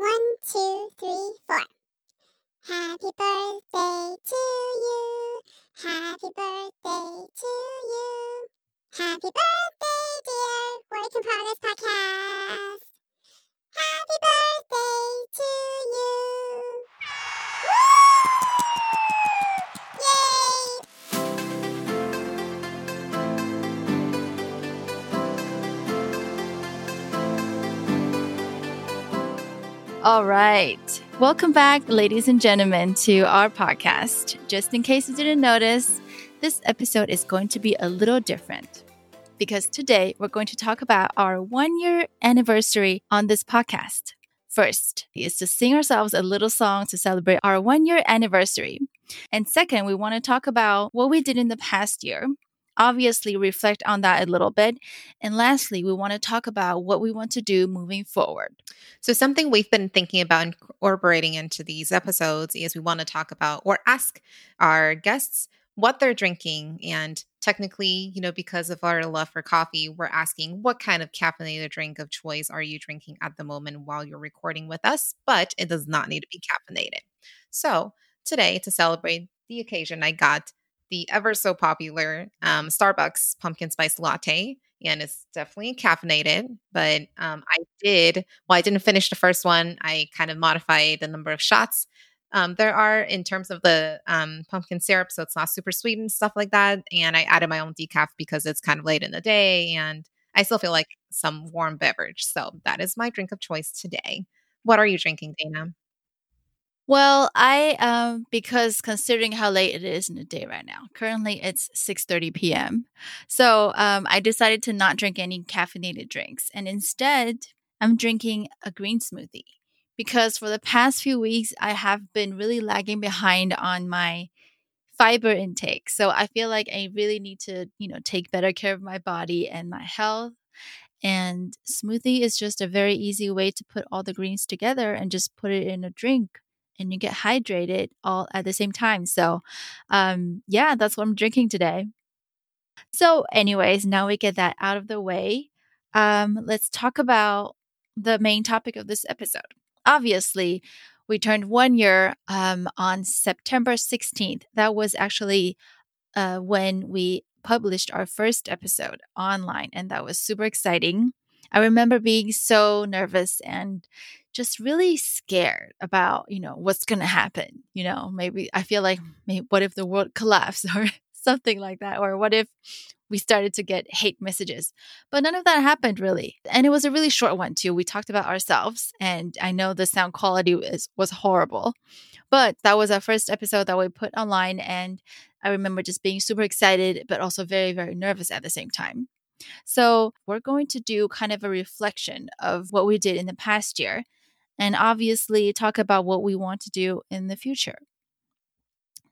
One, two, three, four. Happy birthday to you. Happy birthday to you. Happy birthday, dear Work in Progress Podcast. Happy birthday to you. All right. Welcome back, ladies and gentlemen, to our podcast. Just in case you didn't notice, this episode is going to be a little different because today we're going to talk about our one year anniversary on this podcast. First is to sing ourselves a little song to celebrate our one year anniversary. And second, we want to talk about what we did in the past year. Obviously, reflect on that a little bit. And lastly, we want to talk about what we want to do moving forward. So, something we've been thinking about incorporating into these episodes is we want to talk about or ask our guests what they're drinking. And technically, you know, because of our love for coffee, we're asking what kind of caffeinated drink of choice are you drinking at the moment while you're recording with us? But it does not need to be caffeinated. So, today, to celebrate the occasion, I got the ever so popular um, Starbucks pumpkin spice latte and it's definitely caffeinated. But um, I did, well, I didn't finish the first one. I kind of modified the number of shots. Um, there are in terms of the um, pumpkin syrup, so it's not super sweet and stuff like that. And I added my own decaf because it's kind of late in the day and I still feel like some warm beverage. So that is my drink of choice today. What are you drinking, Dana? Well, I um because considering how late it is in the day right now. Currently it's 6:30 p.m. So, um I decided to not drink any caffeinated drinks and instead I'm drinking a green smoothie because for the past few weeks I have been really lagging behind on my fiber intake. So, I feel like I really need to, you know, take better care of my body and my health. And smoothie is just a very easy way to put all the greens together and just put it in a drink and you get hydrated all at the same time. So, um, yeah, that's what I'm drinking today. So, anyways, now we get that out of the way. Um, let's talk about the main topic of this episode. Obviously, we turned one year um, on September 16th. That was actually uh, when we published our first episode online, and that was super exciting. I remember being so nervous and just really scared about, you know, what's going to happen. You know, maybe I feel like, mm. maybe, what if the world collapsed or something like that? Or what if we started to get hate messages? But none of that happened really. And it was a really short one too. We talked about ourselves, and I know the sound quality was, was horrible, but that was our first episode that we put online. And I remember just being super excited, but also very, very nervous at the same time. So, we're going to do kind of a reflection of what we did in the past year and obviously talk about what we want to do in the future.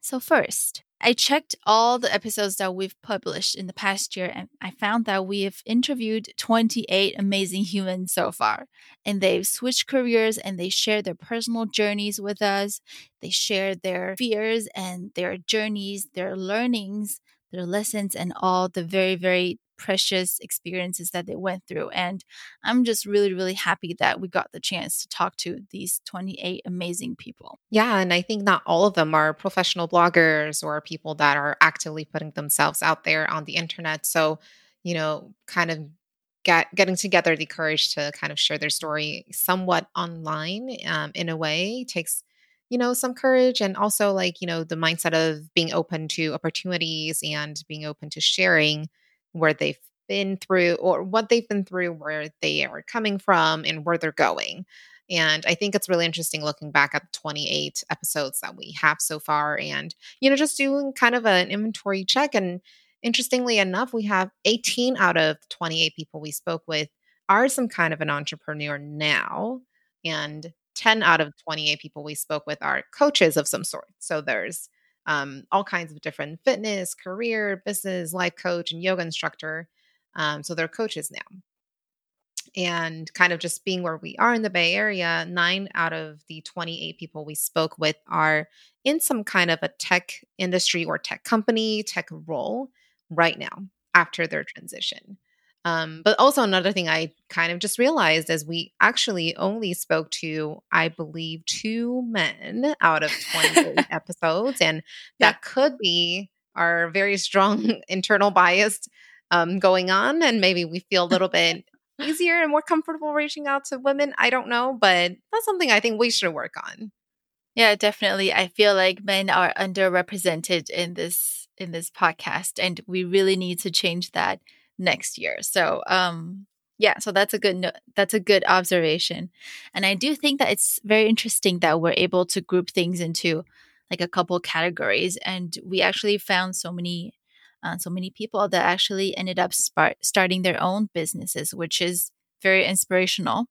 So, first, I checked all the episodes that we've published in the past year, and I found that we have interviewed 28 amazing humans so far. And they've switched careers and they shared their personal journeys with us. They shared their fears and their journeys, their learnings, their lessons, and all the very, very precious experiences that they went through. And I'm just really, really happy that we got the chance to talk to these 28 amazing people. Yeah, and I think not all of them are professional bloggers or people that are actively putting themselves out there on the internet. So, you know, kind of get getting together the courage to kind of share their story somewhat online um, in a way takes you know some courage and also like you know the mindset of being open to opportunities and being open to sharing where they've been through or what they've been through, where they are coming from, and where they're going. And I think it's really interesting looking back at the 28 episodes that we have so far and, you know, just doing kind of an inventory check. And interestingly enough, we have 18 out of 28 people we spoke with are some kind of an entrepreneur now. And 10 out of 28 people we spoke with are coaches of some sort. So there's um, all kinds of different fitness, career, business, life coach, and yoga instructor. Um, so they're coaches now. And kind of just being where we are in the Bay Area, nine out of the 28 people we spoke with are in some kind of a tech industry or tech company, tech role right now after their transition. Um, but also another thing I kind of just realized is we actually only spoke to, I believe, two men out of 28 episodes. And that could be our very strong internal bias um, going on. And maybe we feel a little bit easier and more comfortable reaching out to women. I don't know, but that's something I think we should work on. Yeah, definitely. I feel like men are underrepresented in this in this podcast and we really need to change that next year. So, um yeah, so that's a good no- that's a good observation. And I do think that it's very interesting that we're able to group things into like a couple categories and we actually found so many uh, so many people that actually ended up start, starting their own businesses, which is very inspirational.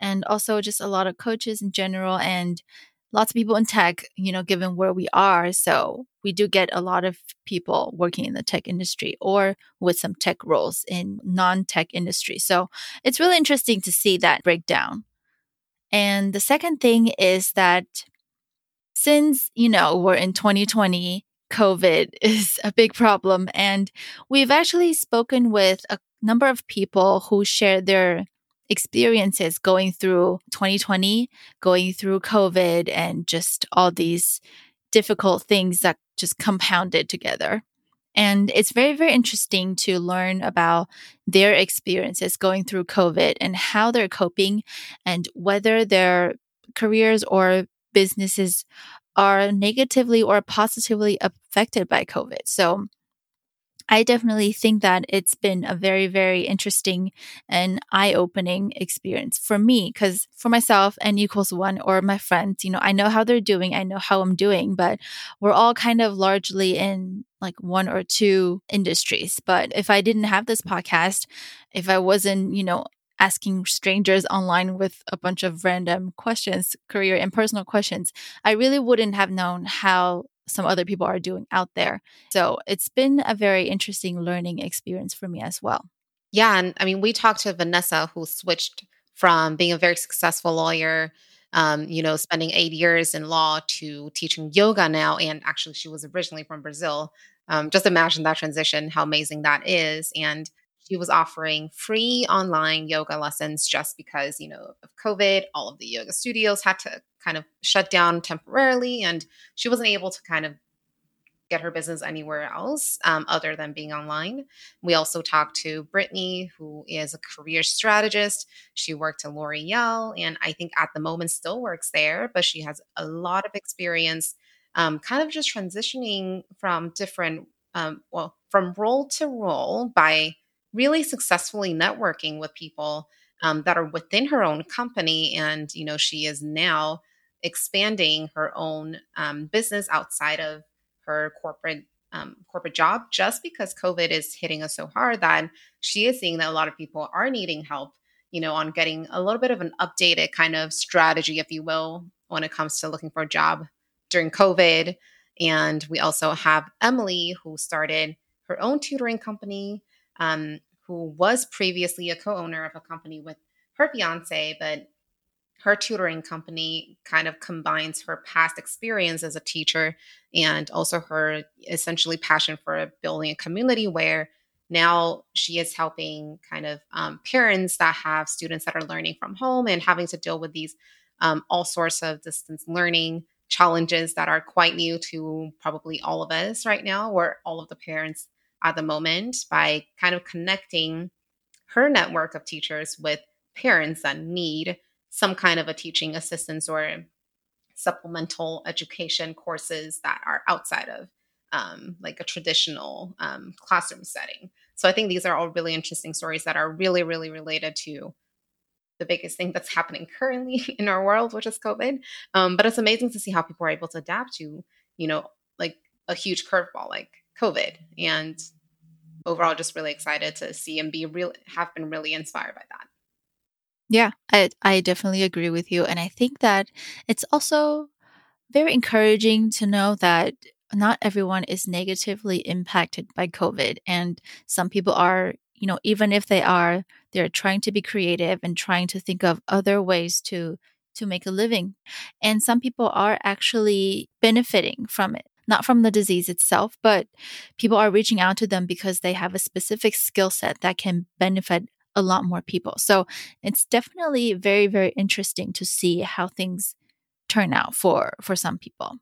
And also just a lot of coaches in general and lots of people in tech, you know, given where we are. So we do get a lot of people working in the tech industry or with some tech roles in non tech industry. So it's really interesting to see that breakdown. And the second thing is that since, you know, we're in 2020, COVID is a big problem. And we've actually spoken with a number of people who shared their experiences going through 2020, going through COVID, and just all these difficult things that just compounded together. And it's very, very interesting to learn about their experiences going through COVID and how they're coping and whether their careers or businesses are negatively or positively affected by COVID. So I definitely think that it's been a very, very interesting and eye opening experience for me. Cause for myself n equals one or my friends, you know, I know how they're doing. I know how I'm doing, but we're all kind of largely in like one or two industries. But if I didn't have this podcast, if I wasn't, you know, asking strangers online with a bunch of random questions, career and personal questions, I really wouldn't have known how some other people are doing out there. So it's been a very interesting learning experience for me as well. Yeah. And I mean, we talked to Vanessa, who switched from being a very successful lawyer, um, you know, spending eight years in law to teaching yoga now. And actually, she was originally from Brazil. Um, just imagine that transition, how amazing that is. And she was offering free online yoga lessons just because, you know, of COVID, all of the yoga studios had to kind of shut down temporarily. And she wasn't able to kind of get her business anywhere else um, other than being online. We also talked to Brittany, who is a career strategist. She worked at L'Oreal and I think at the moment still works there, but she has a lot of experience um, kind of just transitioning from different, um, well, from role to role by really successfully networking with people um, that are within her own company. And, you know, she is now expanding her own um, business outside of her corporate um, corporate job just because COVID is hitting us so hard that she is seeing that a lot of people are needing help, you know, on getting a little bit of an updated kind of strategy, if you will, when it comes to looking for a job during COVID. And we also have Emily, who started her own tutoring company um, who was previously a co owner of a company with her fiance, but her tutoring company kind of combines her past experience as a teacher and also her essentially passion for building a community where now she is helping kind of um, parents that have students that are learning from home and having to deal with these um, all sorts of distance learning challenges that are quite new to probably all of us right now, or all of the parents at the moment by kind of connecting her network of teachers with parents that need some kind of a teaching assistance or supplemental education courses that are outside of um, like a traditional um, classroom setting. So I think these are all really interesting stories that are really, really related to the biggest thing that's happening currently in our world, which is COVID. Um, but it's amazing to see how people are able to adapt to, you know, like a huge curveball like COVID. And overall, just really excited to see and be real, have been really inspired by that. Yeah, I, I definitely agree with you. And I think that it's also very encouraging to know that not everyone is negatively impacted by COVID. And some people are, you know, even if they are, they're trying to be creative and trying to think of other ways to to make a living. And some people are actually benefiting from it not from the disease itself, but people are reaching out to them because they have a specific skill set that can benefit a lot more people. So it's definitely very, very interesting to see how things turn out for for some people.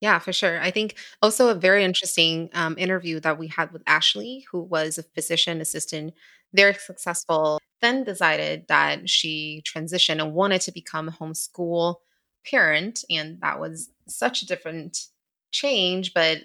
Yeah, for sure. I think also a very interesting um, interview that we had with Ashley, who was a physician assistant, very successful, then decided that she transitioned and wanted to become a homeschool parent. And that was such a different change, but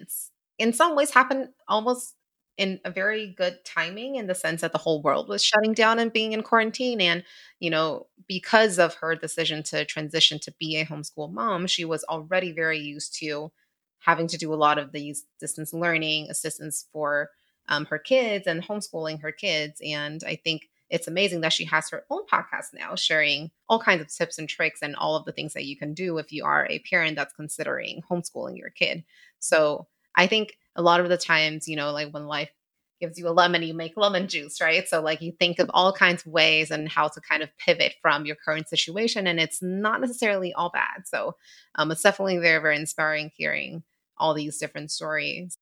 in some ways happened almost in a very good timing in the sense that the whole world was shutting down and being in quarantine and you know because of her decision to transition to be a homeschool mom she was already very used to having to do a lot of these distance learning assistance for um, her kids and homeschooling her kids and i think it's amazing that she has her own podcast now sharing all kinds of tips and tricks and all of the things that you can do if you are a parent that's considering homeschooling your kid. So i think a lot of the times, you know, like when life gives you a lemon, you make lemon juice, right? So, like, you think of all kinds of ways and how to kind of pivot from your current situation, and it's not necessarily all bad. So, um, it's definitely very, very inspiring hearing all these different stories.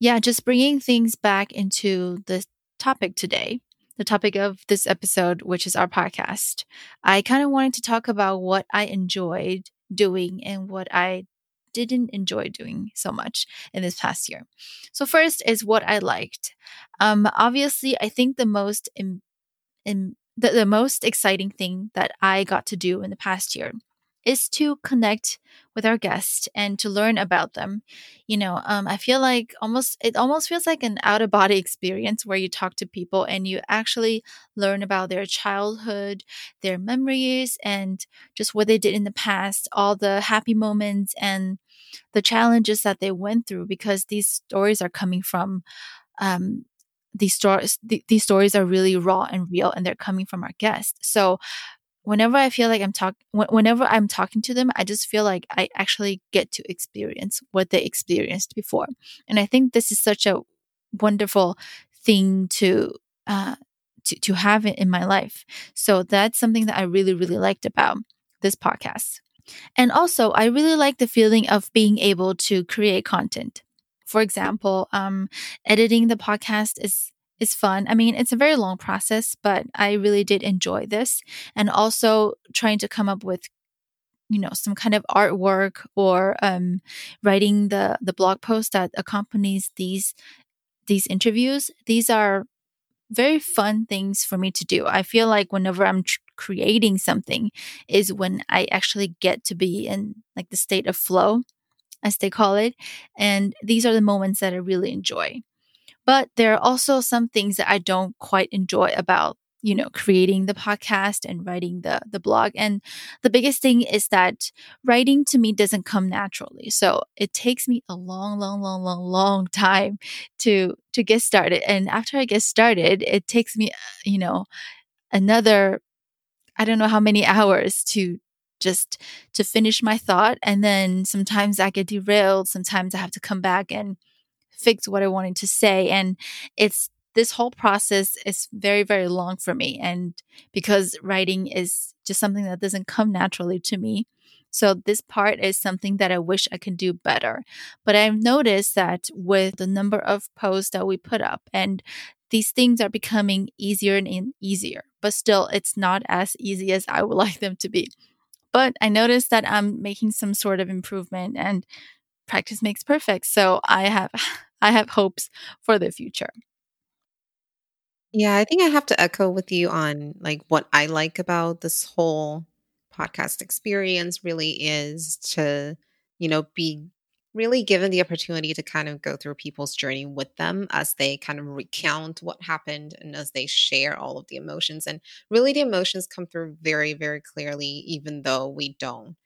Yeah, just bringing things back into the topic today, the topic of this episode, which is our podcast. I kind of wanted to talk about what I enjoyed doing and what I didn't enjoy doing so much in this past year. So first is what I liked. Um, obviously, I think the most in, in the, the most exciting thing that I got to do in the past year is to connect with our guests and to learn about them. You know, um, I feel like almost it almost feels like an out of body experience where you talk to people and you actually learn about their childhood, their memories, and just what they did in the past, all the happy moments and the challenges that they went through. Because these stories are coming from um, these stories th- these stories are really raw and real and they're coming from our guests so whenever I feel like I'm talking, whenever I'm talking to them, I just feel like I actually get to experience what they experienced before. And I think this is such a wonderful thing to, uh, to, to have in my life. So that's something that I really, really liked about this podcast. And also, I really like the feeling of being able to create content. For example, um, editing the podcast is is fun. I mean, it's a very long process, but I really did enjoy this. And also trying to come up with you know some kind of artwork or um, writing the the blog post that accompanies these these interviews these are very fun things for me to do i feel like whenever i'm tr- creating something is when i actually get to be in like the state of flow as they call it and these are the moments that i really enjoy but there are also some things that I don't quite enjoy about you know creating the podcast and writing the the blog. And the biggest thing is that writing to me doesn't come naturally. So it takes me a long long long long long time to to get started. And after i get started it takes me you know another i don't know how many hours to just to finish my thought. And then sometimes i get derailed. Sometimes i have to come back and fix what I wanted to say. And it's this whole process is very, very long for me. And because writing is just something that doesn't come naturally to me. So this part is something that I wish I can do better. But I've noticed that with the number of posts that we put up and these things are becoming easier and easier, but still it's not as easy as I would like them to be. But I noticed that I'm making some sort of improvement and practice makes perfect. So I have I have hopes for the future. Yeah, I think I have to echo with you on like what I like about this whole podcast experience really is to, you know, be really given the opportunity to kind of go through people's journey with them as they kind of recount what happened and as they share all of the emotions. And really, the emotions come through very, very clearly, even though we don't,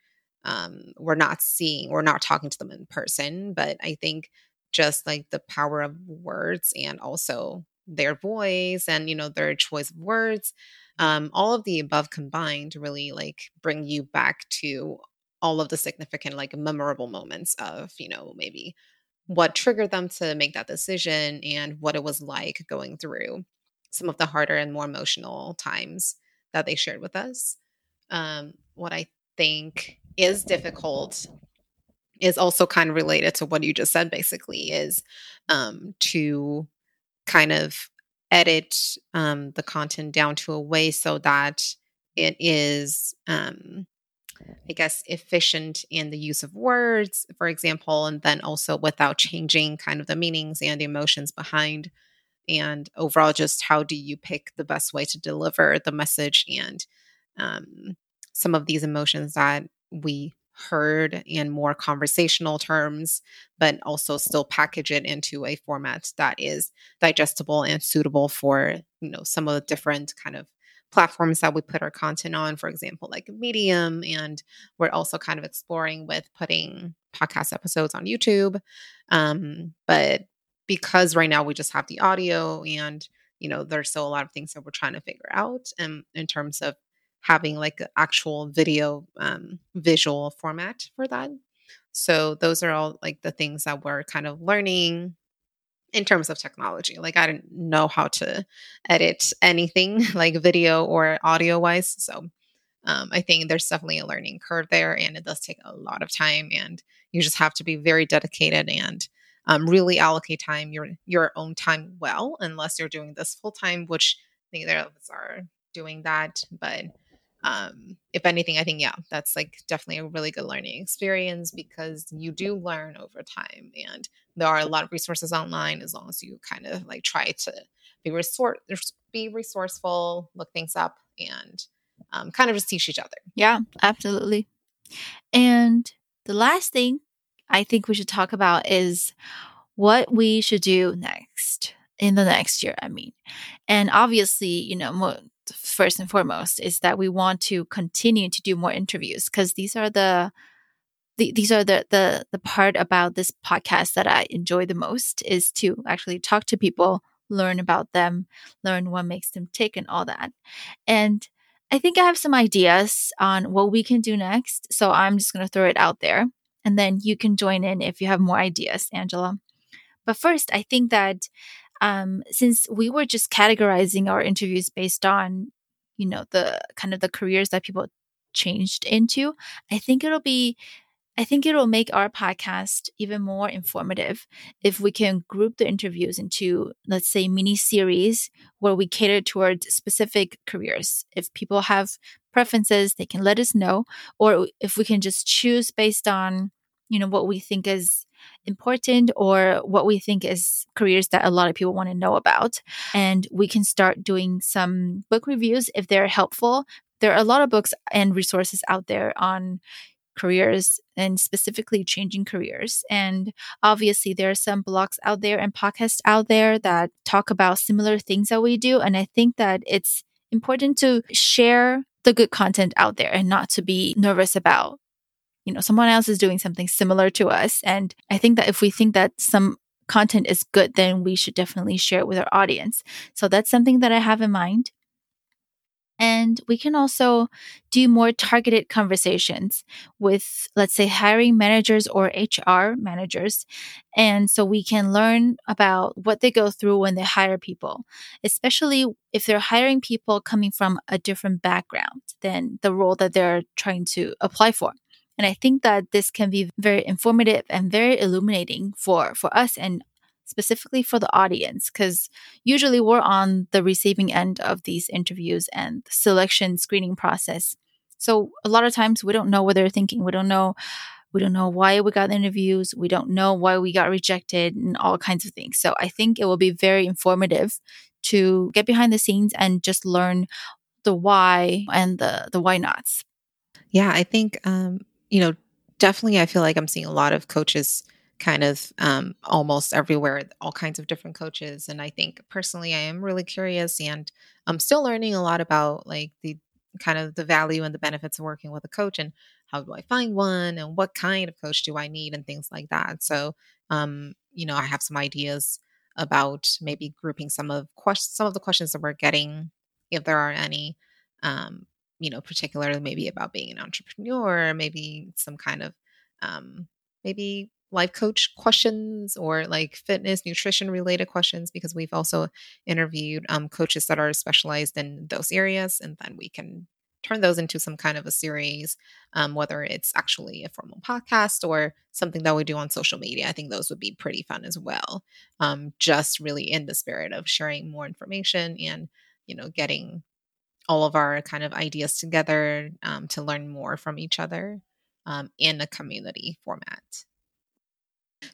um, we're not seeing, we're not talking to them in person. But I think just like the power of words and also their voice and you know their choice of words um, all of the above combined really like bring you back to all of the significant like memorable moments of you know maybe what triggered them to make that decision and what it was like going through some of the harder and more emotional times that they shared with us. Um, what i think is difficult is also kind of related to what you just said basically is um, to kind of edit um, the content down to a way so that it is um, i guess efficient in the use of words for example and then also without changing kind of the meanings and the emotions behind and overall just how do you pick the best way to deliver the message and um, some of these emotions that we heard in more conversational terms, but also still package it into a format that is digestible and suitable for, you know, some of the different kind of platforms that we put our content on, for example, like Medium. And we're also kind of exploring with putting podcast episodes on YouTube. Um, but because right now we just have the audio and you know there's still a lot of things that we're trying to figure out um, in terms of having like actual video um, visual format for that. So those are all like the things that we're kind of learning in terms of technology. Like I didn't know how to edit anything like video or audio wise. So um, I think there's definitely a learning curve there, and it does take a lot of time. And you just have to be very dedicated and um, really allocate time your your own time well. Unless you're doing this full time, which neither of us are doing that, but um, if anything, I think, yeah, that's like definitely a really good learning experience because you do learn over time. And there are a lot of resources online as long as you kind of like try to be, resor- be resourceful, look things up, and um, kind of just teach each other. Yeah, absolutely. And the last thing I think we should talk about is what we should do next in the next year. I mean, and obviously, you know, first and foremost is that we want to continue to do more interviews because these are the, the these are the the the part about this podcast that I enjoy the most is to actually talk to people, learn about them, learn what makes them tick and all that. And I think I have some ideas on what we can do next. So I'm just going to throw it out there and then you can join in if you have more ideas, Angela. But first, I think that um, since we were just categorizing our interviews based on, you know, the kind of the careers that people changed into, I think it'll be I think it'll make our podcast even more informative if we can group the interviews into, let's say, mini series where we cater towards specific careers. If people have preferences, they can let us know, or if we can just choose based on, you know, what we think is important or what we think is careers that a lot of people want to know about. And we can start doing some book reviews if they're helpful. There are a lot of books and resources out there on careers and specifically changing careers. And obviously, there are some blogs out there and podcasts out there that talk about similar things that we do. And I think that it's important to share the good content out there and not to be nervous about you know, someone else is doing something similar to us. And I think that if we think that some content is good, then we should definitely share it with our audience. So that's something that I have in mind. And we can also do more targeted conversations with, let's say, hiring managers or HR managers. And so we can learn about what they go through when they hire people, especially if they're hiring people coming from a different background than the role that they're trying to apply for. And I think that this can be very informative and very illuminating for, for us and specifically for the audience, because usually we're on the receiving end of these interviews and the selection screening process. So a lot of times we don't know what they're thinking. We don't know we don't know why we got interviews. We don't know why we got rejected and all kinds of things. So I think it will be very informative to get behind the scenes and just learn the why and the the why nots. Yeah, I think um, you know, definitely I feel like I'm seeing a lot of coaches kind of um, almost everywhere, all kinds of different coaches. And I think personally, I am really curious and I'm still learning a lot about like the kind of the value and the benefits of working with a coach and how do I find one and what kind of coach do I need and things like that. So, um, you know, I have some ideas about maybe grouping some of questions, some of the questions that we're getting, if there are any, um, you know, particularly maybe about being an entrepreneur, maybe some kind of um, maybe life coach questions or like fitness, nutrition related questions, because we've also interviewed um, coaches that are specialized in those areas. And then we can turn those into some kind of a series, um, whether it's actually a formal podcast or something that we do on social media. I think those would be pretty fun as well. Um, just really in the spirit of sharing more information and, you know, getting all of our kind of ideas together um, to learn more from each other um, in a community format.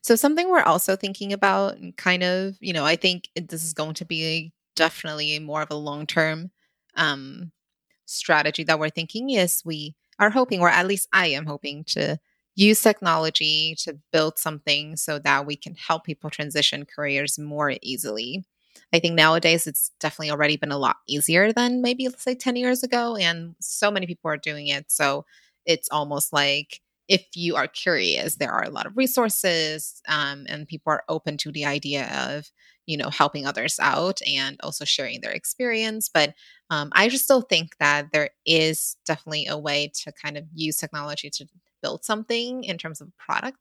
So, something we're also thinking about, and kind of, you know, I think this is going to be definitely more of a long term um, strategy that we're thinking is we are hoping, or at least I am hoping, to use technology to build something so that we can help people transition careers more easily. I think nowadays it's definitely already been a lot easier than maybe, let's say, 10 years ago. And so many people are doing it. So it's almost like if you are curious, there are a lot of resources um, and people are open to the idea of, you know, helping others out and also sharing their experience. But um, I just still think that there is definitely a way to kind of use technology to build something in terms of product.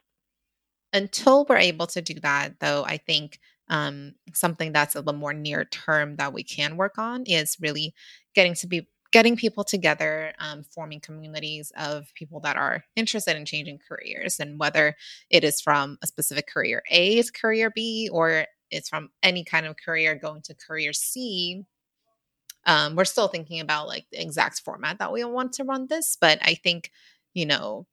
Until we're able to do that, though, I think um, something that's a little more near term that we can work on is really getting to be getting people together, um, forming communities of people that are interested in changing careers, and whether it is from a specific career A to career B, or it's from any kind of career going to career C. Um, we're still thinking about like the exact format that we want to run this, but I think you know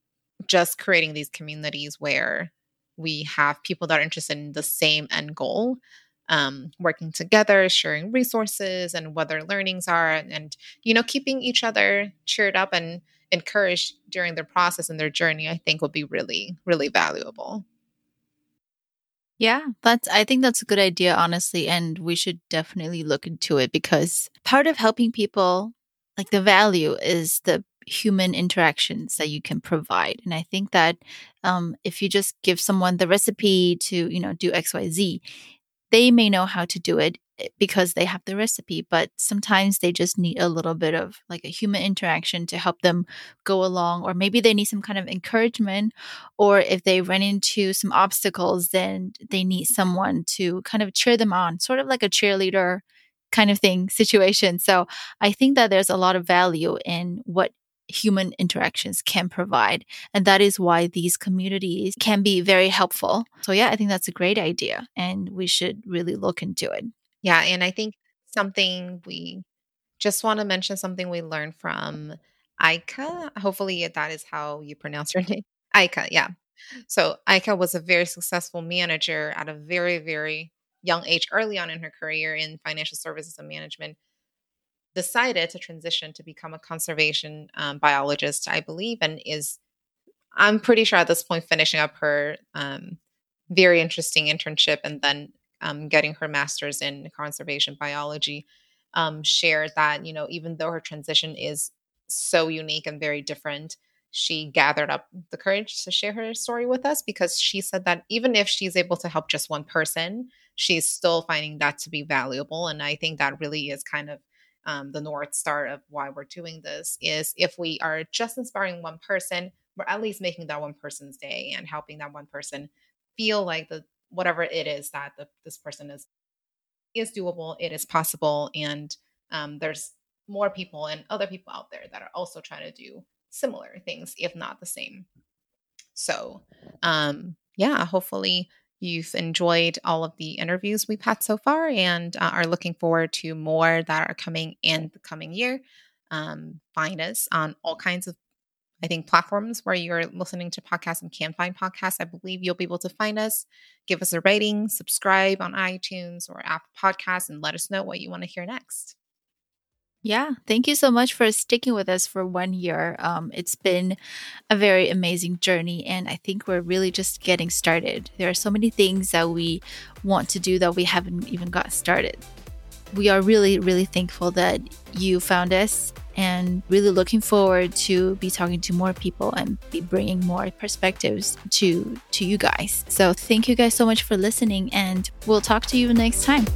just creating these communities where we have people that are interested in the same end goal um, working together, sharing resources and what their learnings are, and you know, keeping each other cheered up and encouraged during their process and their journey, I think will be really, really valuable. Yeah, that's I think that's a good idea honestly and we should definitely look into it because part of helping people like the value is the human interactions that you can provide and i think that um, if you just give someone the recipe to you know do xyz they may know how to do it eh, because they have the recipe, but sometimes they just need a little bit of like a human interaction to help them go along, or maybe they need some kind of encouragement, or if they run into some obstacles, then they need someone to kind of cheer them on, sort of like a cheerleader kind of thing situation. So I think that there's a lot of value in what human interactions can provide. And that is why these communities can be very helpful. So, yeah, I think that's a great idea. And we should really look into it. Yeah. And I think something we just want to mention something we learned from Aika. Hopefully, that is how you pronounce her name. Aika, yeah. So, Aika was a very successful manager at a very, very young age, early on in her career in financial services and management decided to transition to become a conservation um, biologist, I believe, and is, I'm pretty sure at this point, finishing up her um, very interesting internship and then um, getting her master's in conservation biology. Um, shared that, you know, even though her transition is so unique and very different, she gathered up the courage to share her story with us because she said that even if she's able to help just one person, she's still finding that to be valuable. And I think that really is kind of um, the north star of why we're doing this is if we are just inspiring one person we're at least making that one person's day and helping that one person feel like the whatever it is that the, this person is is doable it is possible and um, there's more people and other people out there that are also trying to do similar things if not the same. So um yeah hopefully you've enjoyed all of the interviews we've had so far and uh, are looking forward to more that are coming in the coming year. Um, find us on all kinds of, I think, platforms where you're listening to podcasts and can find podcasts. I believe you'll be able to find us. Give us a rating, subscribe on iTunes or Apple Podcasts, and let us know what you want to hear next. Yeah, thank you so much for sticking with us for one year. Um, it's been a very amazing journey, and I think we're really just getting started. There are so many things that we want to do that we haven't even got started. We are really, really thankful that you found us and really looking forward to be talking to more people and be bringing more perspectives to to you guys. So thank you guys so much for listening and we'll talk to you next time.